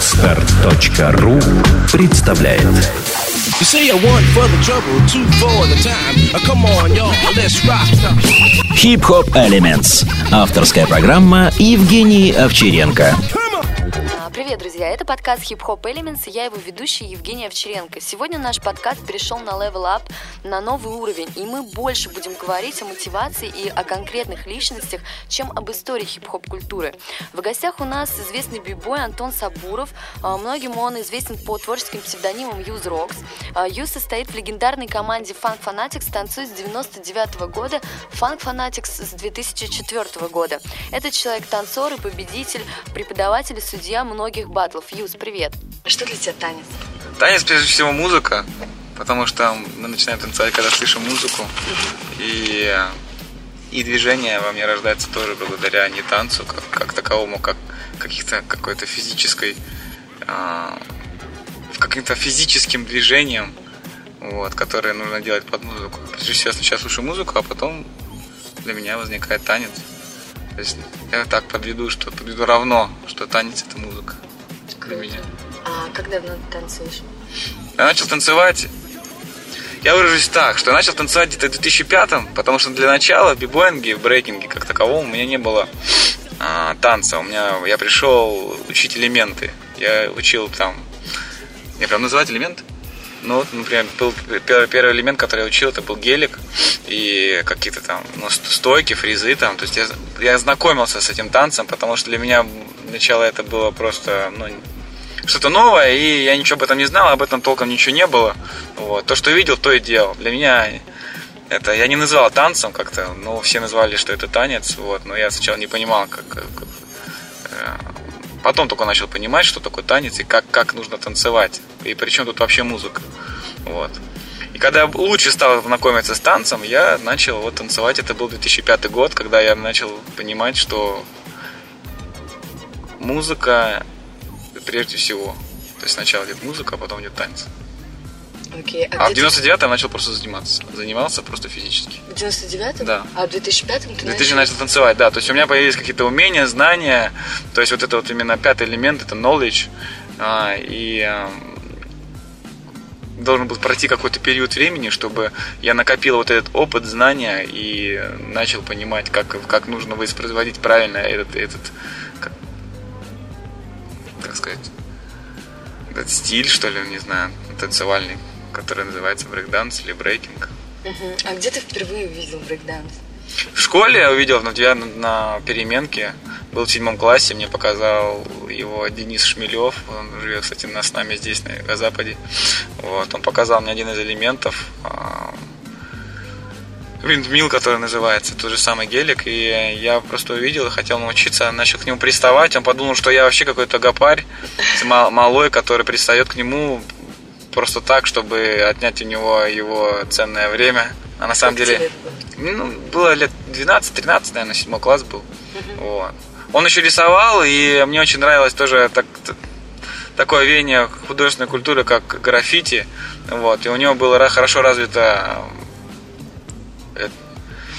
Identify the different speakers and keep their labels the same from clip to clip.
Speaker 1: Отстар.ру представляет
Speaker 2: You say want for the trouble, two for the time. Uh, come on, y'all, let's rock.
Speaker 3: Хип-хоп Elements. Авторская программа Евгений Овчаренко.
Speaker 4: Привет, друзья! Это подкаст Hip Hop Elements, и я его ведущая Евгения Овчаренко. Сегодня наш подкаст перешел на level up, на новый уровень, и мы больше будем говорить о мотивации и о конкретных личностях, чем об истории хип-хоп культуры. В гостях у нас известный бибой Антон Сабуров. А, Многим он известен по творческим псевдонимам Юз Рокс. Юз состоит в легендарной команде Funk Fanatics, танцует с 99 года, Funk Fanatics с 2004 года. Этот человек танцор и победитель, преподаватель и судья многих батлов. Юз, привет! Что для тебя танец?
Speaker 5: Танец, прежде всего, музыка, потому что мы начинаем танцевать, когда слышим музыку. И, и движение во мне рождается тоже благодаря не танцу, как, как таковому, как каких-то какой-то физической, а, каким-то физическим движением, вот, которые нужно делать под музыку. Прежде всего, я сначала слушаю музыку, а потом для меня возникает танец. То есть я так подведу, что подведу равно, что танец это музыка для меня.
Speaker 4: А как давно ты танцуешь?
Speaker 5: Я начал танцевать. Я выражусь так, что я начал танцевать где-то в 2005 потому что для начала в бибоинге, в брейкинге как таковом у меня не было а, танца. У меня я пришел учить элементы. Я учил там. Я прям называть элементы? Ну, вот, например, был первый, первый элемент, который я учил, это был гелик и какие-то там ну, ст- стойки, фризы там. То есть я, я знакомился с этим танцем, потому что для меня начало это было просто ну, что-то новое, и я ничего об этом не знал, об этом толком ничего не было. Вот. То, что видел, то и делал. Для меня это я не называл танцем как-то, но все назвали, что это танец, вот, но я сначала не понимал, как, как- э, потом только начал понимать, что такое танец и как, как нужно танцевать, и причем тут вообще музыка, вот. И когда я лучше стал знакомиться с танцем, я начал вот танцевать, это был 2005 год, когда я начал понимать, что музыка прежде всего. То есть сначала идет музыка, а потом идет танец.
Speaker 4: Окей,
Speaker 5: А в
Speaker 4: где ты-
Speaker 5: 99-м я начал просто заниматься. Занимался просто физически.
Speaker 4: В 99-м?
Speaker 5: Да.
Speaker 4: А в 2005-м ты
Speaker 5: В 2000 начал танцевать, да. То есть у меня появились какие-то умения, знания. То есть вот это вот именно пятый элемент, это knowledge. А, и ам, должен был пройти какой-то период времени, чтобы я накопил вот этот опыт, знания и начал понимать, как, как нужно воспроизводить правильно этот, этот как, как сказать, этот стиль, что ли, не знаю, танцевальный, который называется брейкданс или брейкинг.
Speaker 4: Мгм. А где ты впервые увидел брейкданс?
Speaker 5: В школе я увидел на, тебя на переменке, был в седьмом классе, мне показал его Денис Шмелев, он живет, кстати, на, с нами здесь, на Юго-Западе. Вот, он показал мне один из элементов, а, виндмил, который называется, тот же самый гелик, и я просто увидел и хотел научиться, начал к нему приставать, он подумал, что я вообще какой-то гопарь, мал- малой, который пристает к нему просто так, чтобы отнять у него его ценное время. А на самом деле... Ну, было лет 12-13, наверное, седьмой класс был. Вот. Он еще рисовал, и мне очень нравилось тоже так, такое веяние художественной культуры, как граффити. Вот. И у него было хорошо развито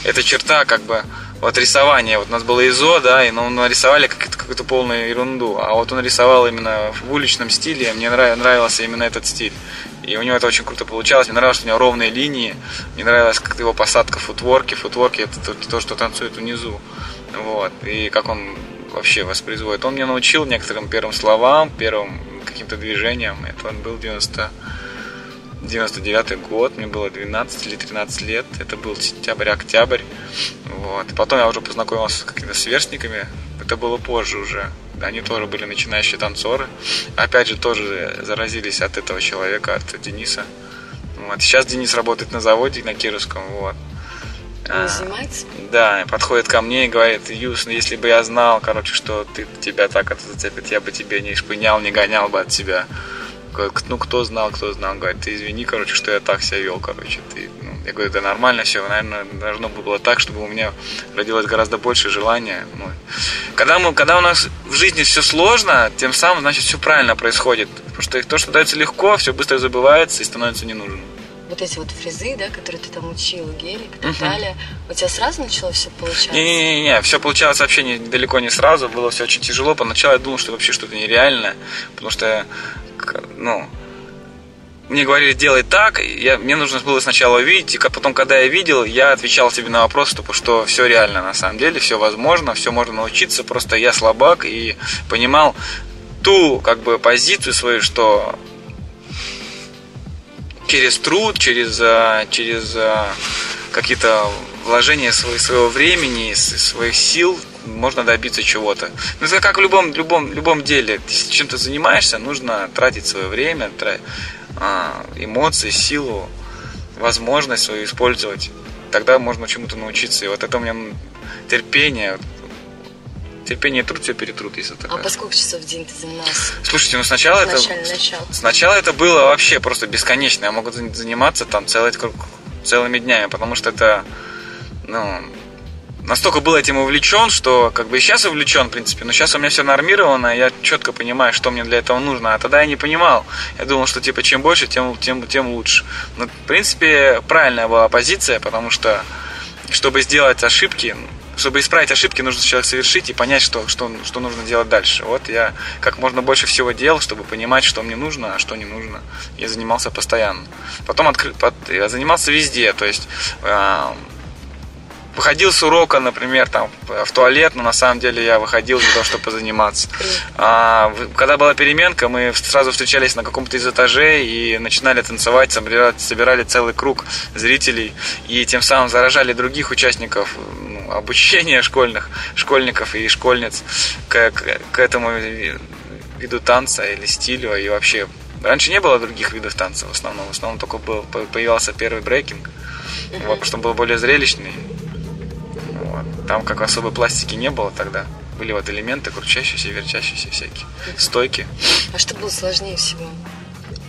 Speaker 5: эта черта, как бы, вот рисование. Вот у нас было ИЗО, да, и ну, нарисовали какую-то, какую-то полную ерунду. А вот он рисовал именно в уличном стиле, и мне нрав- нравился именно этот стиль. И у него это очень круто получалось. Мне нравилось, что у него ровные линии. Мне нравилась как его посадка футворки. Футворки это то, то, что танцует внизу. Вот. И как он вообще воспроизводит. Он меня научил некоторым первым словам, первым каким-то движениям. Это он был 90 99 год, мне было 12 или 13 лет, это был сентябрь-октябрь, вот. Потом я уже познакомился с какими-то сверстниками, это было позже уже, они тоже были начинающие танцоры, опять же тоже заразились от этого человека, от Дениса, вот. Сейчас Денис работает на заводе на Кировском, вот.
Speaker 4: Он занимается?
Speaker 5: Да, подходит ко мне и говорит, Юс, ну если бы я знал, короче, что ты, тебя так это зацепит, я бы тебе не шпынял, не гонял бы от себя. Ну, кто знал, кто знал, говорит, ты извини, короче, что я так себя вел, короче. Ты, ну, я говорю, да нормально все, наверное, должно было так, чтобы у меня родилось гораздо больше желания. Ну, когда, мы, когда у нас в жизни все сложно, тем самым, значит, все правильно происходит. Потому что то, что дается легко, все быстро забывается и становится ненужным.
Speaker 4: вот эти вот фрезы, да, которые ты там учил, гелик и так далее, у тебя сразу начало все получаться?
Speaker 5: Не-не-не, все получалось вообще не, далеко не сразу, было все очень тяжело. Поначалу я думал, что вообще что-то нереальное, потому что, ну, мне говорили, делай так, я, мне нужно было сначала увидеть, и потом, когда я видел, я отвечал себе на вопрос, что, что все реально на самом деле, все возможно, все можно научиться, просто я слабак и понимал ту, как бы, позицию свою, что через труд, через, а, через а, какие-то вложения своего, времени, своих сил можно добиться чего-то. Ну, это как в любом, любом, любом деле. Если чем-то занимаешься, нужно тратить свое время, тра- а, эмоции, силу, возможность свою использовать. Тогда можно чему-то научиться. И вот это у меня терпение. Терпение и труд все перетрут, если
Speaker 4: А
Speaker 5: такое.
Speaker 4: по сколько часов в день ты занимался?
Speaker 5: Слушайте, ну сначала это...
Speaker 4: Начало.
Speaker 5: Сначала это было вообще просто бесконечно. Я могу за- заниматься там целый, круг- целыми днями, потому что это, ну, настолько был этим увлечен, что как бы и сейчас увлечен, в принципе, но сейчас у меня все нормировано, я четко понимаю, что мне для этого нужно. А тогда я не понимал. Я думал, что типа чем больше, тем, тем, тем лучше. Но, в принципе, правильная была позиция, потому что чтобы сделать ошибки, чтобы исправить ошибки, нужно сначала совершить и понять, что, что, что нужно делать дальше. Вот я как можно больше всего делал, чтобы понимать, что мне нужно, а что не нужно. Я занимался постоянно. Потом откры... я занимался везде, то есть а, выходил с урока, например, там в туалет, но на самом деле я выходил для того, чтобы позаниматься. А, когда была переменка, мы сразу встречались на каком-то из этажей и начинали танцевать, собирали, собирали целый круг зрителей и тем самым заражали других участников ну, обучения школьных, школьников и школьниц к, к- к этому ви- виду танца или стилю и вообще Раньше не было других видов танца в основном. В основном только был, по- появился первый брейкинг. Вот, потому что он был более зрелищный. Там как особой пластики не было тогда. Были вот элементы крутящиеся, вертящиеся всякие. Стойки.
Speaker 4: А что было сложнее всего?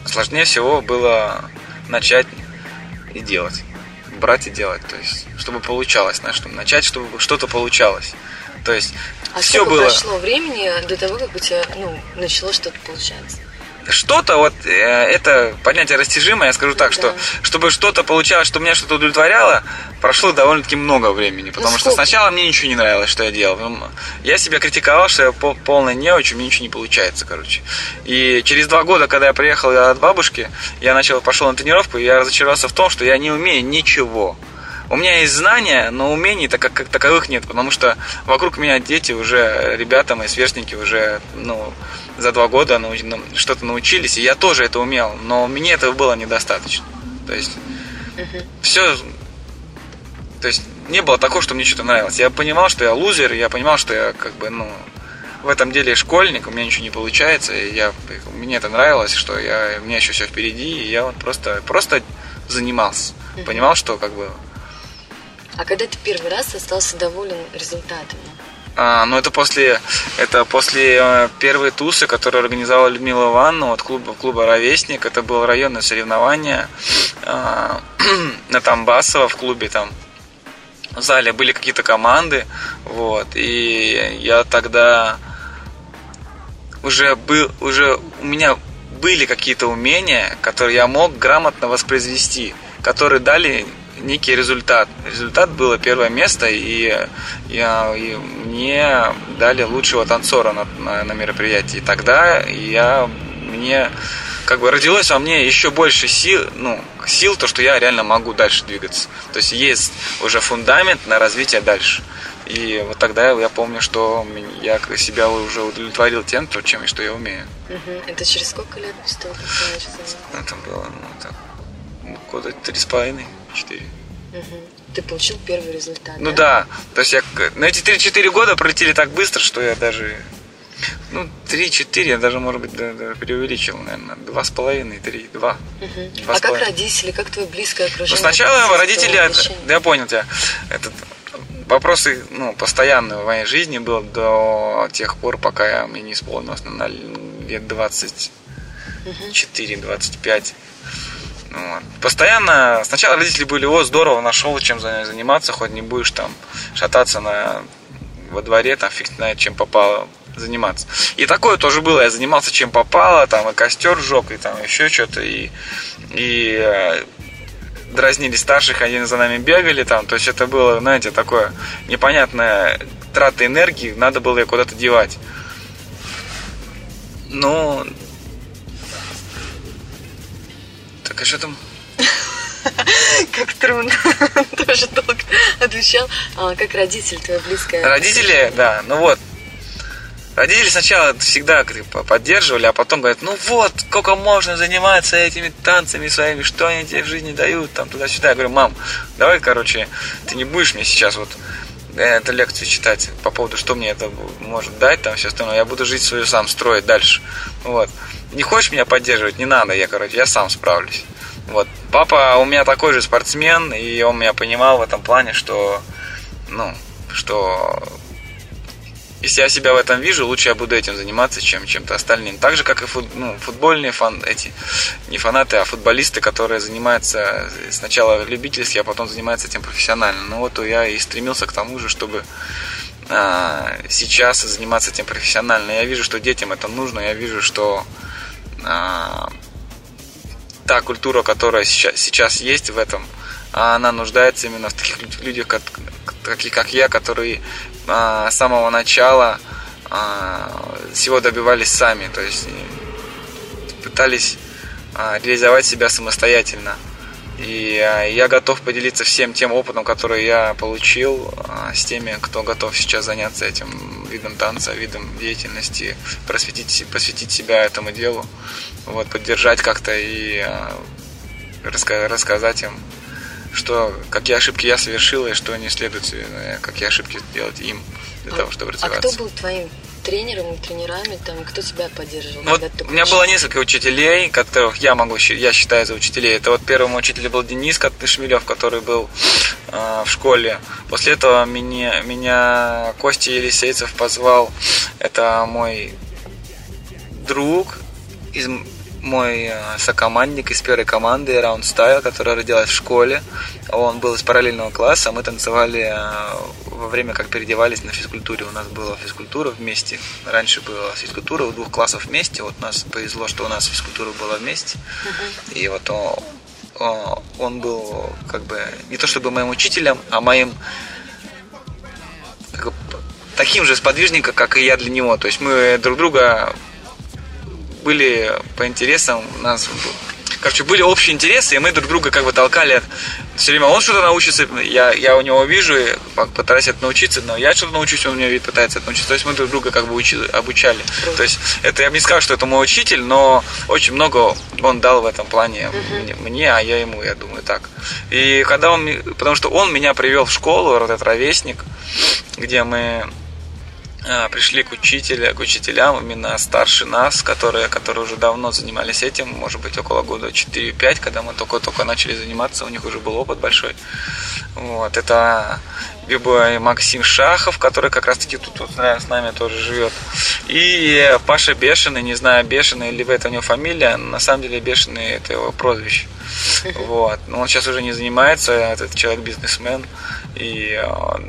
Speaker 5: Сложнее всего было начать и делать. Брать и делать. То есть, чтобы получалось, знаешь, чтобы начать, чтобы что-то получалось. То есть,
Speaker 4: А
Speaker 5: все было...
Speaker 4: прошло времени до того, как у тебя ну, начало что-то получаться?
Speaker 5: Что-то вот э, это понятие растяжимое, я скажу так,
Speaker 4: Да.
Speaker 5: что чтобы что-то получалось, чтобы меня что-то удовлетворяло, прошло довольно-таки много времени, потому что
Speaker 4: сколько?
Speaker 5: сначала мне ничего не нравилось, что я делал. Ну, Я себя критиковал, что я пол- полный неуч, у меня ничего не получается, короче. И через два года, когда я приехал от бабушки, я начал пошел на тренировку, и я разочаровался в том, что я не умею ничего. У меня есть знания, но умений так как, как таковых нет, потому что вокруг меня дети уже, ребята, мои сверстники уже, ну, за два года нау- ну, что-то научились, и я тоже это умел, но мне этого было недостаточно. То есть, все, то есть, не было такого, что мне что-то нравилось. Я понимал, что я лузер, я понимал, что я как бы, ну, в этом деле школьник, у меня ничего не получается, и я, мне это нравилось, что я, у меня еще все впереди, и я вот просто, просто занимался. Понимал, что как бы
Speaker 4: А когда ты первый раз остался доволен результатами?
Speaker 5: А, ну это после, это после э, первой тусы, которую организовала Людмила Ивановна от клуба, клуба «Ровесник». Это было районное соревнование а, на Тамбасово в клубе там. В зале были какие-то команды, вот, и я тогда уже был, уже у меня были какие-то умения, которые я мог грамотно воспроизвести, которые дали некий результат. Результат было первое место, и, я, и мне дали лучшего танцора на, на, на мероприятии. И тогда я, мне как бы родилось во мне еще больше сил, ну, сил, то, что я реально могу дальше двигаться. То есть есть уже фундамент на развитие дальше. И вот тогда я помню, что я себя уже удовлетворил тем, то, чем и что я умею.
Speaker 4: Это через сколько лет после того, как ты начал заниматься?
Speaker 5: Это было, ну, так, года три с половиной, четыре.
Speaker 4: Мгм. Ты получил первый результат,
Speaker 5: Ну да, то есть я, на эти 3-4 года пролетели так быстро, что я даже, ну, 3-4, я даже, может быть, да- да преувеличил, наверное, два с половиной, три, два.
Speaker 4: А как родители, как твое близкое
Speaker 5: Ну,
Speaker 4: окружение?
Speaker 5: сначала
Speaker 4: относилось к
Speaker 5: родители, это- да я понял тебя, этот вопросы, ну, постоянные в моей жизни был до тех пор, пока я, мне не исполнилось, на лет 24-25. Вот. Постоянно, сначала родители были, о, здорово, нашел чем за- заниматься, хоть не будешь там шататься на, во дворе, там фиг знает, чем попало заниматься. И такое тоже было, я занимался чем попало, там и костер сжег, и там еще что-то, и, и э, дразнили старших, они за нами бегали там. То есть это было, знаете, такое непонятная трата энергии, надо было ее куда-то девать. Ну... Так, а что там?
Speaker 4: Как трудно. Тоже долго отвечал. А, как родитель твоя близкая?
Speaker 5: Родители, да, ну вот. Родители сначала всегда типа, поддерживали, а потом говорят, ну вот, сколько можно заниматься этими танцами своими, что они тебе в жизни дают, там туда-сюда. Я говорю, мам, давай, короче, ты не будешь мне сейчас вот эту лекцию читать по поводу, что мне это может дать, там все остальное. Я буду жить свою сам, строить дальше. Вот. Не хочешь меня поддерживать, не надо, я, короче, я сам справлюсь. Вот. Папа у меня такой же спортсмен, и он меня понимал в этом плане, что, ну, что если я себя в этом вижу, лучше я буду этим заниматься, чем чем-то остальным. Так же, как и фут, ну, футбольные фан, эти, не фанаты, а футболисты, которые занимаются сначала любительски, а потом занимаются этим профессионально. Ну вот я и стремился к тому же, чтобы а, сейчас заниматься этим профессионально. Я вижу, что детям это нужно, я вижу, что а, та культура, которая сейчас, сейчас есть в этом, она нуждается именно в таких людях, как, таких как я, которые а, с самого начала а, всего добивались сами, то есть пытались а, реализовать себя самостоятельно. И я готов поделиться всем тем опытом, который я получил с теми, кто готов сейчас заняться этим видом танца, видом деятельности, просветить, посвятить себя этому делу, вот, поддержать как-то и рассказать им что какие ошибки я совершил и что не следует, э, какие ошибки делать им для а, того, чтобы развиваться.
Speaker 4: А кто был твоим тренером тренерами, там, кто тебя поддерживал?
Speaker 5: Вот у меня было несколько учителей, которых я могу, я считаю за учителей. Это вот первым учителем был Денис Шмелев, который был э, в школе. После этого меня, меня Костя Елисейцев позвал. Это мой друг из мой э, сокомандник из первой команды Round Style, которая родилась в школе. Он был из параллельного класса, мы танцевали э, во время, как переодевались на физкультуре. У нас была физкультура вместе. Раньше была физкультура у двух классов вместе. Вот нас повезло, что у нас физкультура была вместе. И вот он, он был как бы не то чтобы моим учителем, а моим как бы, таким же сподвижником, как и я для него. То есть мы друг друга были по интересам, у нас короче, были общие интересы, и мы друг друга как бы толкали. Все время он что-то научится, я, я у него вижу, и пытаюсь это научиться, но я что-то научусь, он у меня пытается это научиться. То есть мы друг друга как бы учили, обучали. То есть это я бы не сказал, что это мой учитель, но очень много он дал в этом плане мне, мне, а я ему, я думаю, так. И когда он, потому что он меня привел в школу, вот этот ровесник, где мы пришли к учителю, к учителям именно старше нас, которые, которые уже давно занимались этим, может быть, около года 4-5, когда мы только-только начали заниматься, у них уже был опыт большой. Вот, это либо Максим Шахов, который как раз-таки тут, тут с нами тоже живет, и Паша Бешеный, не знаю, Бешеный, либо это у него фамилия, на самом деле Бешеный это его прозвище. Вот. Но он сейчас уже не занимается, этот человек бизнесмен, и а,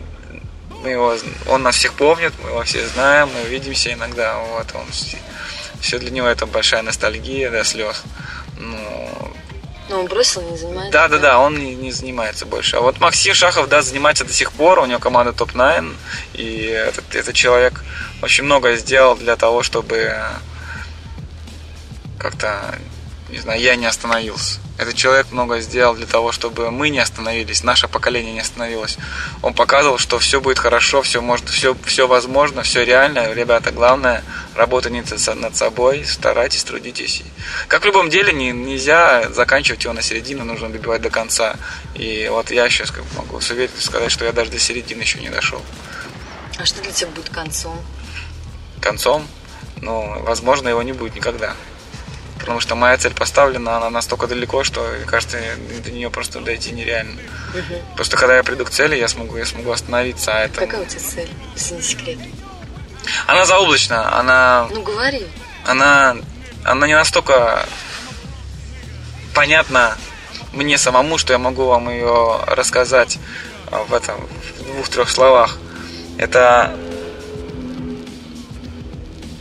Speaker 5: мы его, он нас всех помнит, мы его все знаем, мы видимся иногда, вот, он, все для него это большая ностальгия до слез. Ну,
Speaker 4: но он бросил, не занимается?
Speaker 5: Да, да, да, он не, не занимается больше. А вот Максим Шахов, да, занимается до сих пор, у него команда топ-9, и этот, этот человек очень много сделал для того, чтобы как-то, не знаю, я не остановился. Этот человек много сделал для того, чтобы мы не остановились, наше поколение не остановилось. Он показывал, что все будет хорошо, все может, все, все возможно, все реально. Ребята, главное работайте над собой, старайтесь, трудитесь. Как в любом деле, не, нельзя заканчивать его на середину, нужно добивать до конца. И вот я сейчас могу с уверенностью сказать, что я даже до середины еще не дошел.
Speaker 4: А что для тебя будет концом?
Speaker 5: Концом? Ну, возможно, его не будет никогда потому что моя цель поставлена, она настолько далеко, что, кажется, до нее просто дойти нереально. Угу. Просто когда я приду к цели, я смогу, я смогу остановиться. А это...
Speaker 4: Какая у тебя цель, если не секрет?
Speaker 5: Она заоблачная, она...
Speaker 4: Ну, говори.
Speaker 5: Она, она не настолько понятна мне самому, что я могу вам ее рассказать в этом в двух-трех словах. Это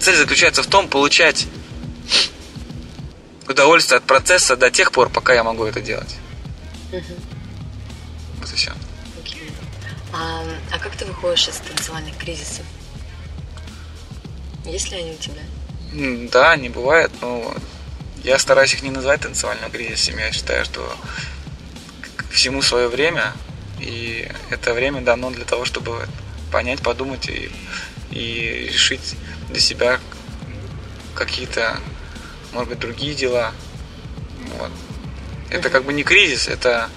Speaker 5: цель заключается в том, получать удовольствие от процесса до тех пор, пока я могу это делать. Вот и все.
Speaker 4: Окей. А, а как ты выходишь из танцевальных кризисов? Есть ли они у тебя?
Speaker 5: Да, не бывает, но я стараюсь их не называть танцевальным кризисом. Я считаю, что всему свое время, и это время дано для того, чтобы понять, подумать и, и решить для себя какие-то, может быть, другие дела. Вот. Это как бы не кризис, это,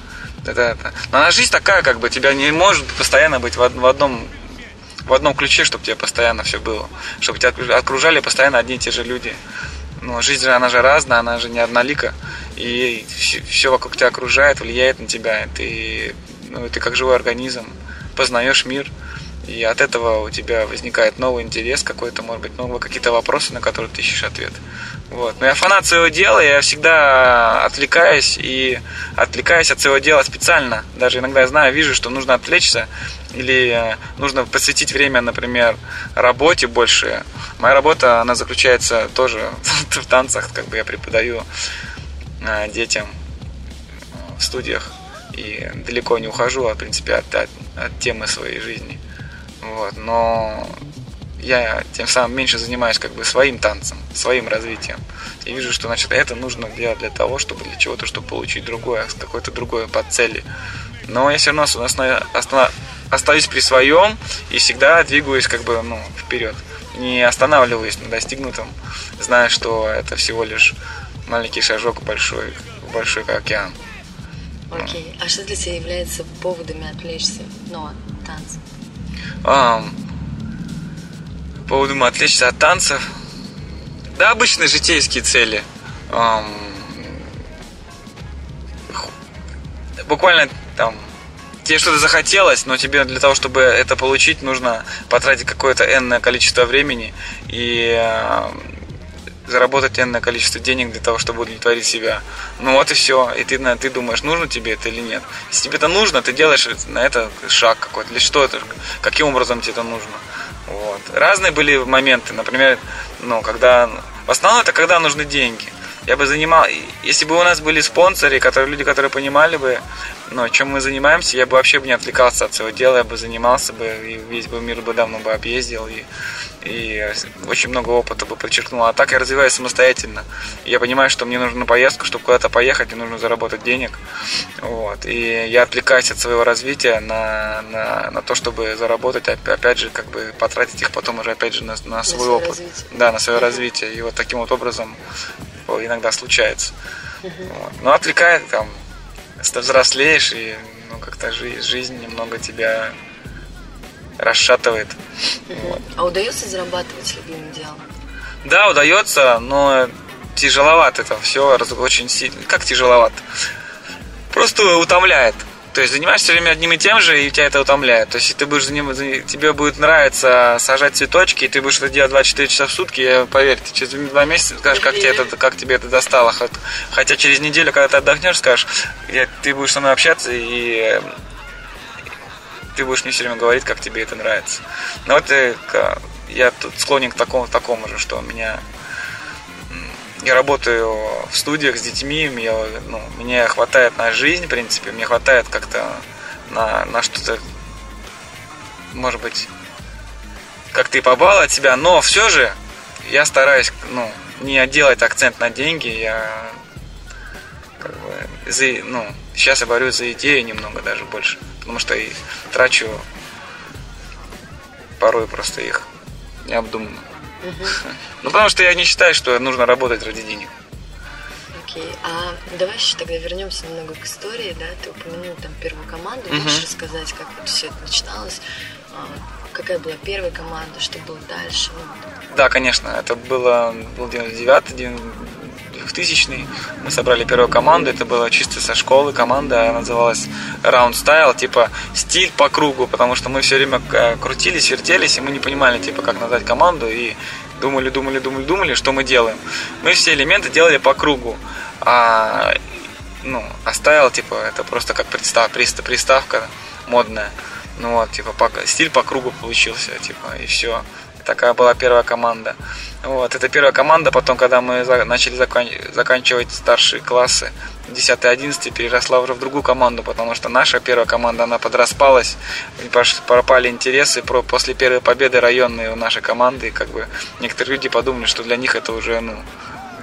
Speaker 5: это, это. Но она жизнь такая, как бы тебя не может постоянно быть в, в одном в одном ключе, чтобы тебе постоянно все было, чтобы тебя окружали- постоянно одни и те же люди. Но жизнь же, она же разная, она же не однолика, и все вокруг тебя окружает, влияет на тебя. Ты, ну, ты как живой организм, познаешь мир, и от этого у тебя возникает новый интерес какой-то, может быть, новые какие-то вопросы, на которые ты ищешь ответ. Вот. Но я фанат своего дела, я всегда отвлекаюсь и отвлекаюсь от своего дела специально. Даже иногда я знаю, вижу, что нужно отвлечься или э, нужно посвятить время, например, работе больше. Моя работа, она заключается тоже в танцах, как бы я преподаю э, детям в студиях и далеко не ухожу, в принципе, от, от, от темы своей жизни. Вот. Но я тем самым меньше занимаюсь как бы своим танцем, своим развитием. И вижу, что значит это нужно делать для того, чтобы для чего-то, чтобы получить другое, какое-то другое под цели. Но я все равно основ- основ- остаюсь при своем и всегда двигаюсь как бы ну, вперед. Не останавливаюсь на достигнутом, зная, что это всего лишь маленький шажок большой, большой как океан.
Speaker 4: Окей. А что для тебя является поводами отвлечься, ну, от танца?
Speaker 5: Ам, по поводу отвлечься от танцев. Да, обычные житейские цели. Х- буквально там тебе что-то захотелось, но тебе для того, чтобы это получить, нужно потратить какое-то энное количество времени и ам, заработать энное количество денег для того, чтобы удовлетворить себя. Ну вот и все. И ты, ты думаешь, нужно тебе это или нет. Если тебе это нужно, ты делаешь на это шаг какой-то. Для что это? Каким образом тебе это нужно? Вот. Разные были моменты. Например, ну, когда... В основном это когда нужны деньги. Я бы занимал... Если бы у нас были спонсоры, которые, люди, которые понимали бы, ну, чем мы занимаемся, я бы вообще бы не отвлекался от своего дела, я бы занимался бы, и весь бы мир бы давно бы объездил, и, и очень много опыта бы подчеркнул. А так я развиваюсь самостоятельно. Я понимаю, что мне нужно на поездку, чтобы куда-то поехать, мне нужно заработать денег. Вот. И я отвлекаюсь от своего развития на, на, на то, чтобы заработать, оп- опять же, как бы потратить их потом уже, опять же, на, на свой
Speaker 4: свое
Speaker 5: опыт.
Speaker 4: развитие.
Speaker 5: Да, на свое развитие. И вот таким вот образом иногда случается. Вот. Но отвлекает, там, ст- взрослеешь, и ну, как-то жи- жизнь немного тебя расшатывает. Вот.
Speaker 4: А удается зарабатывать любимым делом?
Speaker 5: Да, удается, но тяжеловато это все, очень сильно. Как тяжеловато? Просто утомляет. То есть занимаешься время одним и тем же, и тебя это утомляет. То есть ты будешь заним- за- тебе будет нравиться сажать цветочки, и ты будешь это делать 24 часа в сутки, поверь, ты через два месяца скажешь, как тебе это, как тебе это достало. Хот- Хотя через неделю, когда ты отдохнешь, скажешь, ты будешь со мной общаться, и ты будешь мне все время говорить, как тебе это нравится. Но вот э, я тут склонен к такому, такому же, что меня я работаю в студиях с детьми, мне, ну, мне хватает на жизнь, в принципе, мне хватает как-то на, на что-то, может быть, как-то и побаловать себя, но все же я стараюсь, ну, не делать акцент на деньги, я как бы, за, ну, сейчас я борюсь за идею немного даже больше, потому что и трачу порой просто их необдуманно. Ну, потому что я не считаю, что нужно работать ради денег.
Speaker 4: Окей. А давай еще тогда вернемся немного к истории, да? Ты упомянул там первую команду. Можешь рассказать, как вот все это начиналось? А, какая была первая команда, что было дальше? Ну.
Speaker 5: Да, конечно, это было, был 99 2000 Мы собрали первую команду, это было чисто со школы команда, она называлась Round Style, типа стиль по кругу, потому что мы все время э, крутились, вертелись, и мы не понимали, типа, как назвать команду, и думали, думали, думали, думали, что мы делаем. Мы все элементы делали по кругу, а, ну, Style, типа, это просто как пристав, приста- приставка модная. Ну вот, типа, по- стиль по кругу получился, типа, и все. Такая была первая команда. Вот, это первая команда, потом, когда мы начали закан- заканчивать старшие классы, 10-11 переросла уже в другую команду, потому что наша первая команда, она подраспалась, пропали интересы про, после первой победы районной у нашей команды, как бы некоторые люди подумали, что для них это уже, ну,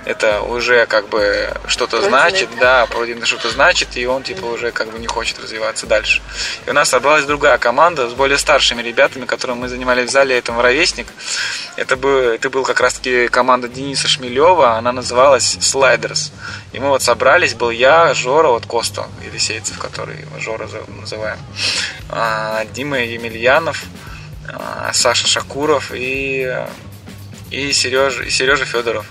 Speaker 5: это уже как бы что-то значит,
Speaker 4: да.
Speaker 5: да, вроде на что-то значит, и он типа уже как бы не хочет развиваться дальше. И у нас собралась другая команда с более старшими ребятами, которым мы занимались в зале, это ровесник. Это был, это был как раз таки команда Дениса Шмелева, она называлась Sliders. И мы вот собрались, был я, Жора, вот Коста Елисейцев, который Жора называем, а, Дима Емельянов, а, Саша Шакуров и, и Сережа, и Сережа Федоров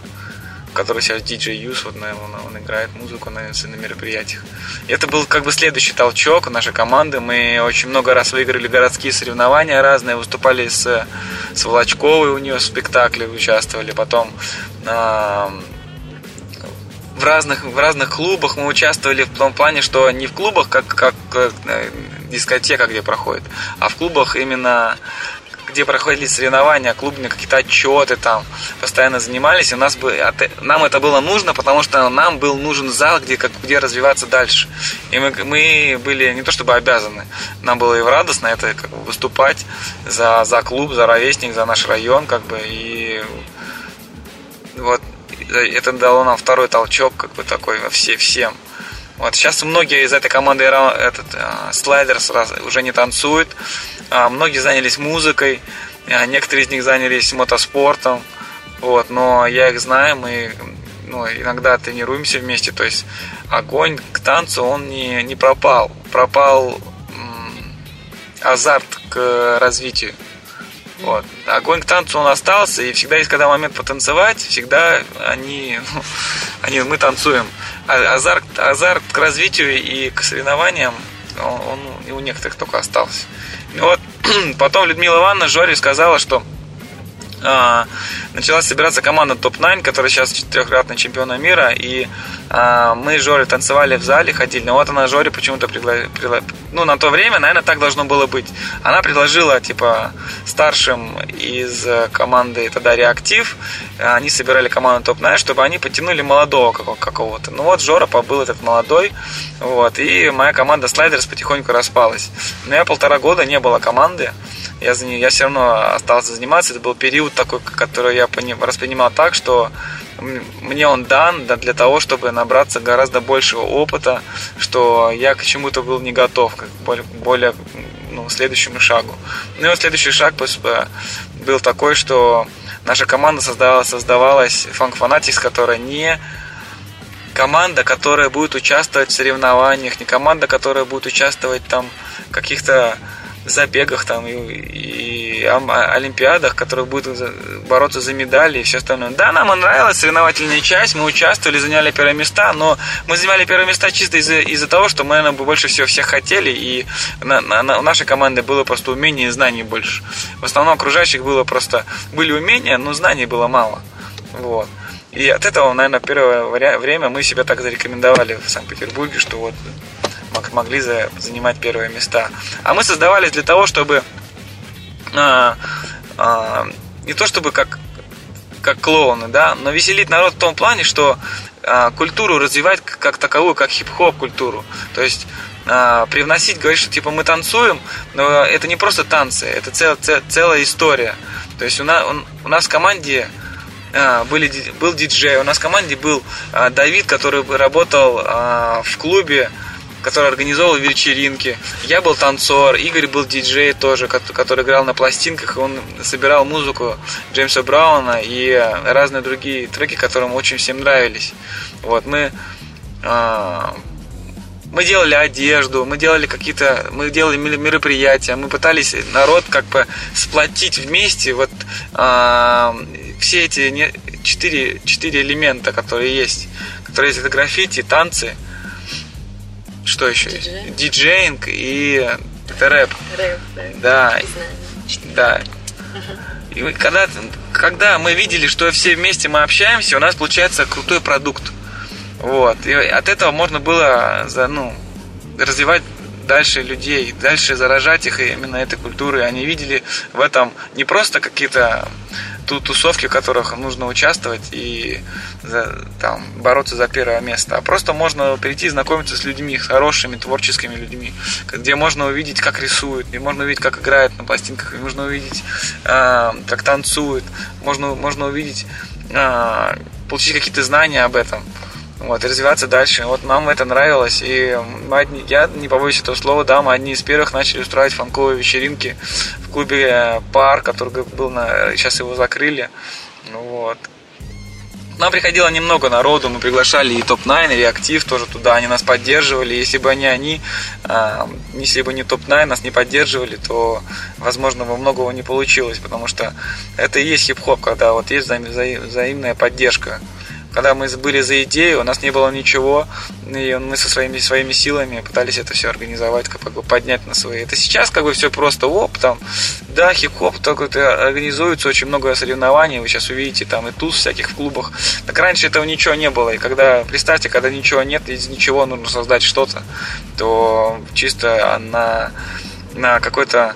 Speaker 5: который сейчас диджей Юс, вот, наверное, он, он играет музыку на, на мероприятиях. И это был как бы следующий толчок нашей команды. Мы очень много раз выиграли городские соревнования разные, выступали с, с Волочковой у нее в спектакле, участвовали. Потом а, в разных, в разных клубах мы участвовали в том плане, что не в клубах, как, как э, дискотека, где проходит, а в клубах именно где проходили соревнования, клубные какие-то отчеты там, постоянно занимались, и у нас бы, от- нам это было нужно, потому что нам был нужен зал, где, как, где развиваться дальше. И мы, мы были не то чтобы обязаны, нам было и радостно это как бы, выступать за, за клуб, за ровесник, за наш район, как бы, и вот это дало нам второй толчок, как бы такой все, всем. Вот сейчас многие из этой команды этот э, слайдерс раз- уже не танцуют, а многие занялись музыкой, а некоторые из них занялись мотоспортом, вот, но я их знаю, мы ну, иногда тренируемся вместе, то есть огонь к танцу он не, не пропал, пропал м, азарт к развитию. Вот. Огонь к танцу он остался, и всегда есть когда момент потанцевать, всегда они, ну, они мы танцуем. А азарт, азарт к развитию и к соревнованиям, он, он и у некоторых только остался. Ну вот, потом Людмила Ивановна Жоре сказала, что а, начала собираться команда топ-9, которая сейчас четырехкратный чемпиона мира, и а, мы с Жорой танцевали в зале, ходили, но вот она Жоре почему-то пригла... пригла- ну, на то время, наверное, так должно было быть. Она предложила, типа, старшим из э, команды тогда Реактив, э, они собирали команду топ-9, чтобы они подтянули молодого какого- какого-то. Ну вот Жора побыл этот молодой, вот, и моя команда Слайдерс потихоньку распалась. Но я полтора года не было команды, я, за нее, я все равно остался заниматься. Это был период такой, который я воспринимал так, что мне он дан да, для того, чтобы набраться гораздо большего опыта, что я к чему-то был не готов, как более, ну, следующему шагу. Ну и вот следующий шаг э, был такой, что наша команда создавалась, создавалась Funk Fanatics, которая не команда, которая будет участвовать в соревнованиях, не команда, которая будет участвовать там в каких-то забегах там и, и а- олимпиадах, которые будут бороться за медали и все остальное. Да, нам нравилась соревновательная часть, мы участвовали, заняли первые места, но мы занимали первые места чисто из-за, из-за того, что мы, наверное, больше всего всех хотели, и на- на- на- у нашей команды было просто умение и знаний больше. В основном окружающих было просто, были умения, но знаний было мало. Вот. И от этого, наверное, первое время мы себя так зарекомендовали в Санкт-Петербурге, что вот могли за- занимать первые места. А мы создавались для того, чтобы а, а, не то чтобы как как клоуны, да, но веселить народ в том плане, что а, культуру развивать как таковую, как хип-хоп культуру. То есть а, привносить, говорить, что типа мы танцуем, но это не просто танцы, это цел- цел- целая история. То есть у нас, у нас в команде были, был диджей, у нас в команде был Давид, который работал в клубе, который организовывал вечеринки. Я был танцор, Игорь был диджей тоже, кот- который играл на пластинках, он собирал музыку Джеймса Брауна и разные другие треки, которым очень всем нравились. Вот, мы а, мы делали одежду, мы делали какие-то, мы делали мер- мероприятия, мы пытались народ как бы сплотить вместе вот а, все эти четыре, четыре элемента, которые есть, которые есть, это граффити, танцы, что еще есть?
Speaker 4: Диджей.
Speaker 5: Диджеинг и это рэп.
Speaker 4: Рэп, да.
Speaker 5: Да, да. И мы- когда, когда мы видели, что все вместе мы общаемся, у нас получается крутой продукт. Вот. И от этого можно было за, ну, развивать дальше людей, дальше заражать их именно этой культурой. Они видели в этом не просто какие-то ту тусовки, в которых нужно участвовать и за, там, бороться за первое место, а просто можно прийти знакомиться с людьми, с хорошими творческими людьми, где можно увидеть, как рисуют, где можно увидеть, как играют на пластинках, где можно увидеть, э, как танцуют, можно, можно увидеть, э, получить какие-то знания об этом вот, развиваться дальше. Вот нам это нравилось, и мы одни, я не побоюсь этого слова, да, мы одни из первых начали устраивать фанковые вечеринки в клубе «Пар», который был на... Сейчас его закрыли. Ну вот. Нам приходило немного народу, мы приглашали и топ-9, и актив тоже туда, они нас поддерживали. Если бы не они, э, если бы не топ-9 нас не поддерживали, то, возможно, бы многого не получилось, потому что это и есть хип-хоп, когда вот есть взаим- взаимная поддержка когда мы были за идею, у нас не было ничего, и мы со своими своими силами пытались это все организовать, как бы поднять на свои. Это сейчас как бы все просто оп, там, да, хип-хоп, только это организуется очень много соревнований, вы сейчас увидите там и туз всяких в клубах. Так раньше этого ничего не было, и когда, представьте, когда ничего нет, из ничего нужно создать что-то, то чисто на, на какой-то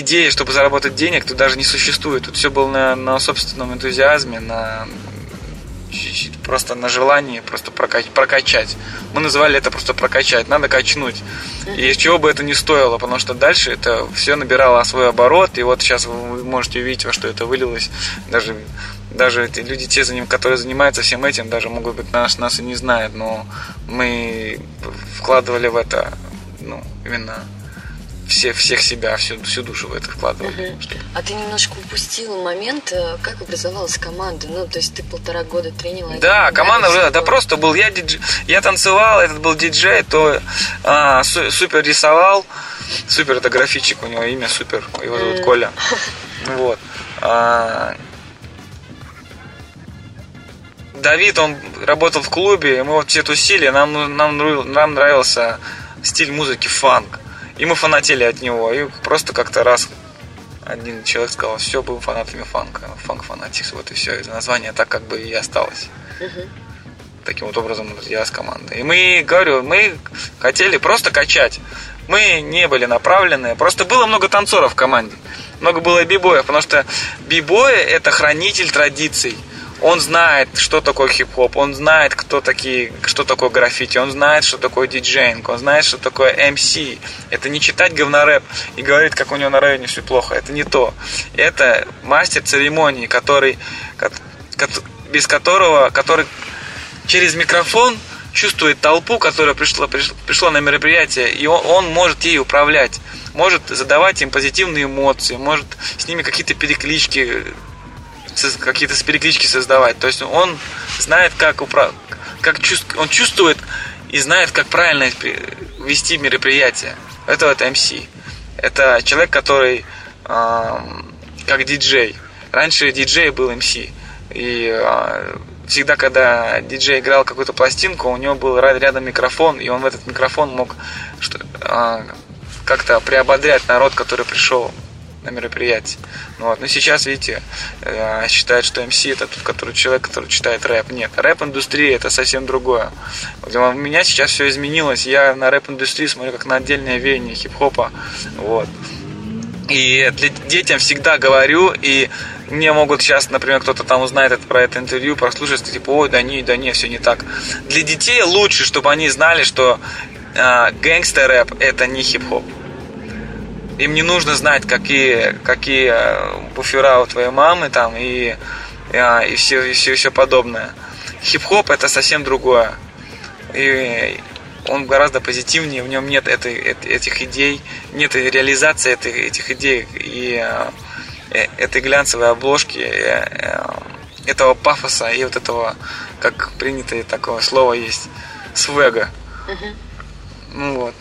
Speaker 5: идеи, чтобы заработать денег, тут даже не существует. Тут все было на, на собственном энтузиазме, на просто на желании просто прокачать. Мы называли это просто прокачать, надо качнуть. И из чего бы это ни стоило, потому что дальше это все набирало свой оборот, и вот сейчас вы можете увидеть, во что это вылилось. Даже, даже эти люди, те, которые занимаются всем этим, даже могут быть нас, нас и не знают, но мы вкладывали в это ну, именно все, всех себя, всю, всю душу в это вкладывали.
Speaker 4: Угу. А ты немножко упустил момент, э, как образовалась команда. Ну, то есть ты полтора года тренил.
Speaker 5: Да, команда уже, да, просто был я дидж... я танцевал, этот был диджей, то а, су- супер рисовал, супер это графичик, у него имя супер, его зовут mm. Коля. Вот. А, Давид, он работал в клубе, мы вот все тусили, нам, нам, нам нравился стиль музыки фанк. И мы фанатели от него. И просто как-то раз один человек сказал, все, будем фанатами фанка. Фанк фанатикс, вот и все. И название так как бы и осталось. Угу. Таким вот образом я с командой. И мы, говорю, мы хотели просто качать. Мы не были направлены. Просто было много танцоров в команде. Много было бибоев, потому что бибои это хранитель традиций он знает, что такое хип-хоп, он знает, кто такие, что такое граффити, он знает, что такое диджейнг, он знает, что такое MC. Это не читать говнорэп и говорить, как у него на районе все плохо. Это не то. Это мастер церемонии, который, без которого, который через микрофон чувствует толпу, которая пришла, пришла, на мероприятие, и он, он может ей управлять, может задавать им позитивные эмоции, может с ними какие-то переклички какие-то переклички создавать. То есть он знает, как, управ... как чувств... он чувствует и знает, как правильно вести мероприятие. Это вот MC. Это человек, который э, как диджей. Раньше диджей был MC. И э, всегда, когда диджей играл какую-то пластинку, у него был рядом микрофон, и он в этот микрофон мог что, э, как-то приободрять народ, который пришел на мероприятии. Ну, вот. Но сейчас, видите, э, считают, что MC это тот который, человек, который читает рэп. Нет, рэп-индустрия это совсем другое. Вот у меня сейчас все изменилось. Я на рэп-индустрии смотрю как на отдельное веяние хип-хопа. Вот. И для детям всегда говорю, и мне могут сейчас, например, кто-то там узнает это, про это интервью, прослушать, типа, ой, да не, да не, все не так. Для детей лучше, чтобы они знали, что э, гэнгстер-рэп это не хип-хоп. Им не нужно знать, какие, какие э, буфера у твоей мамы там и, и, а, и, все, и все, все подобное. Хип-хоп это совсем другое. И он гораздо позитивнее, в нем нет этой, этих идей, нет реализации этой, этих идей и э, этой глянцевой обложки, э, этого пафоса и вот этого, как принято такое слово есть, свега. Uh-huh. Ну вот.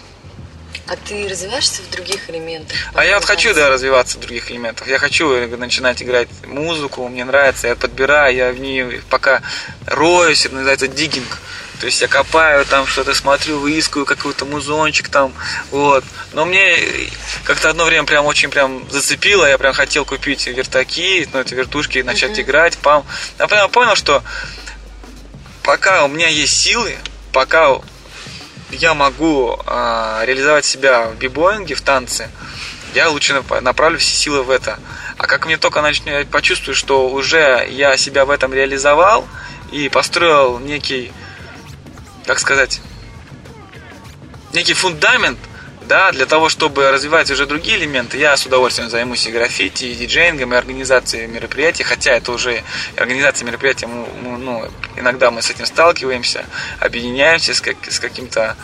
Speaker 4: А ты развиваешься в других элементах?
Speaker 5: А я вот хочу, да, развиваться в других элементах. Я хочу начинать играть музыку, мне нравится, я подбираю, я в ней пока роюсь, это называется диггинг. То есть я копаю там что-то, смотрю, выискиваю какой-то музончик там, вот. Но мне как-то одно время прям очень прям зацепило, я прям хотел купить вертаки, ну, это вертушки, начать uh-huh. играть, пам. Я прям понял, что пока у меня есть силы, пока я могу э, реализовать себя в бибоинге, в танце, я лучше направлю все силы в это. А как мне только начну, я почувствую, что уже я себя в этом реализовал и построил некий, как сказать, некий фундамент, да, для того, чтобы развивать уже другие элементы, я с удовольствием займусь и граффити, и диджеингом, и организацией мероприятий, хотя это уже организация мероприятий, ну, иногда мы с этим сталкиваемся, объединяемся с, как, с каким-то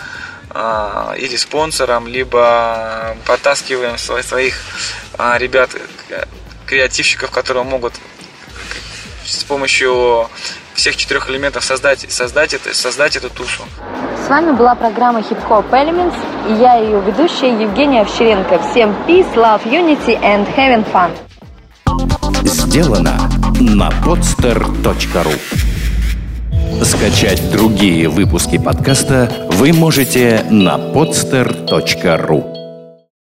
Speaker 5: э, или спонсором, либо подтаскиваем своих, своих э, ребят, креативщиков, которые могут с помощью всех четырех элементов создать, создать, это, создать эту тушу.
Speaker 4: С вами была программа Hip Hop Elements и я ее ведущая Евгения Овчаренко. Всем peace, love, unity and having fun.
Speaker 1: Сделано на podster.ru Скачать другие выпуски подкаста вы можете на podster.ru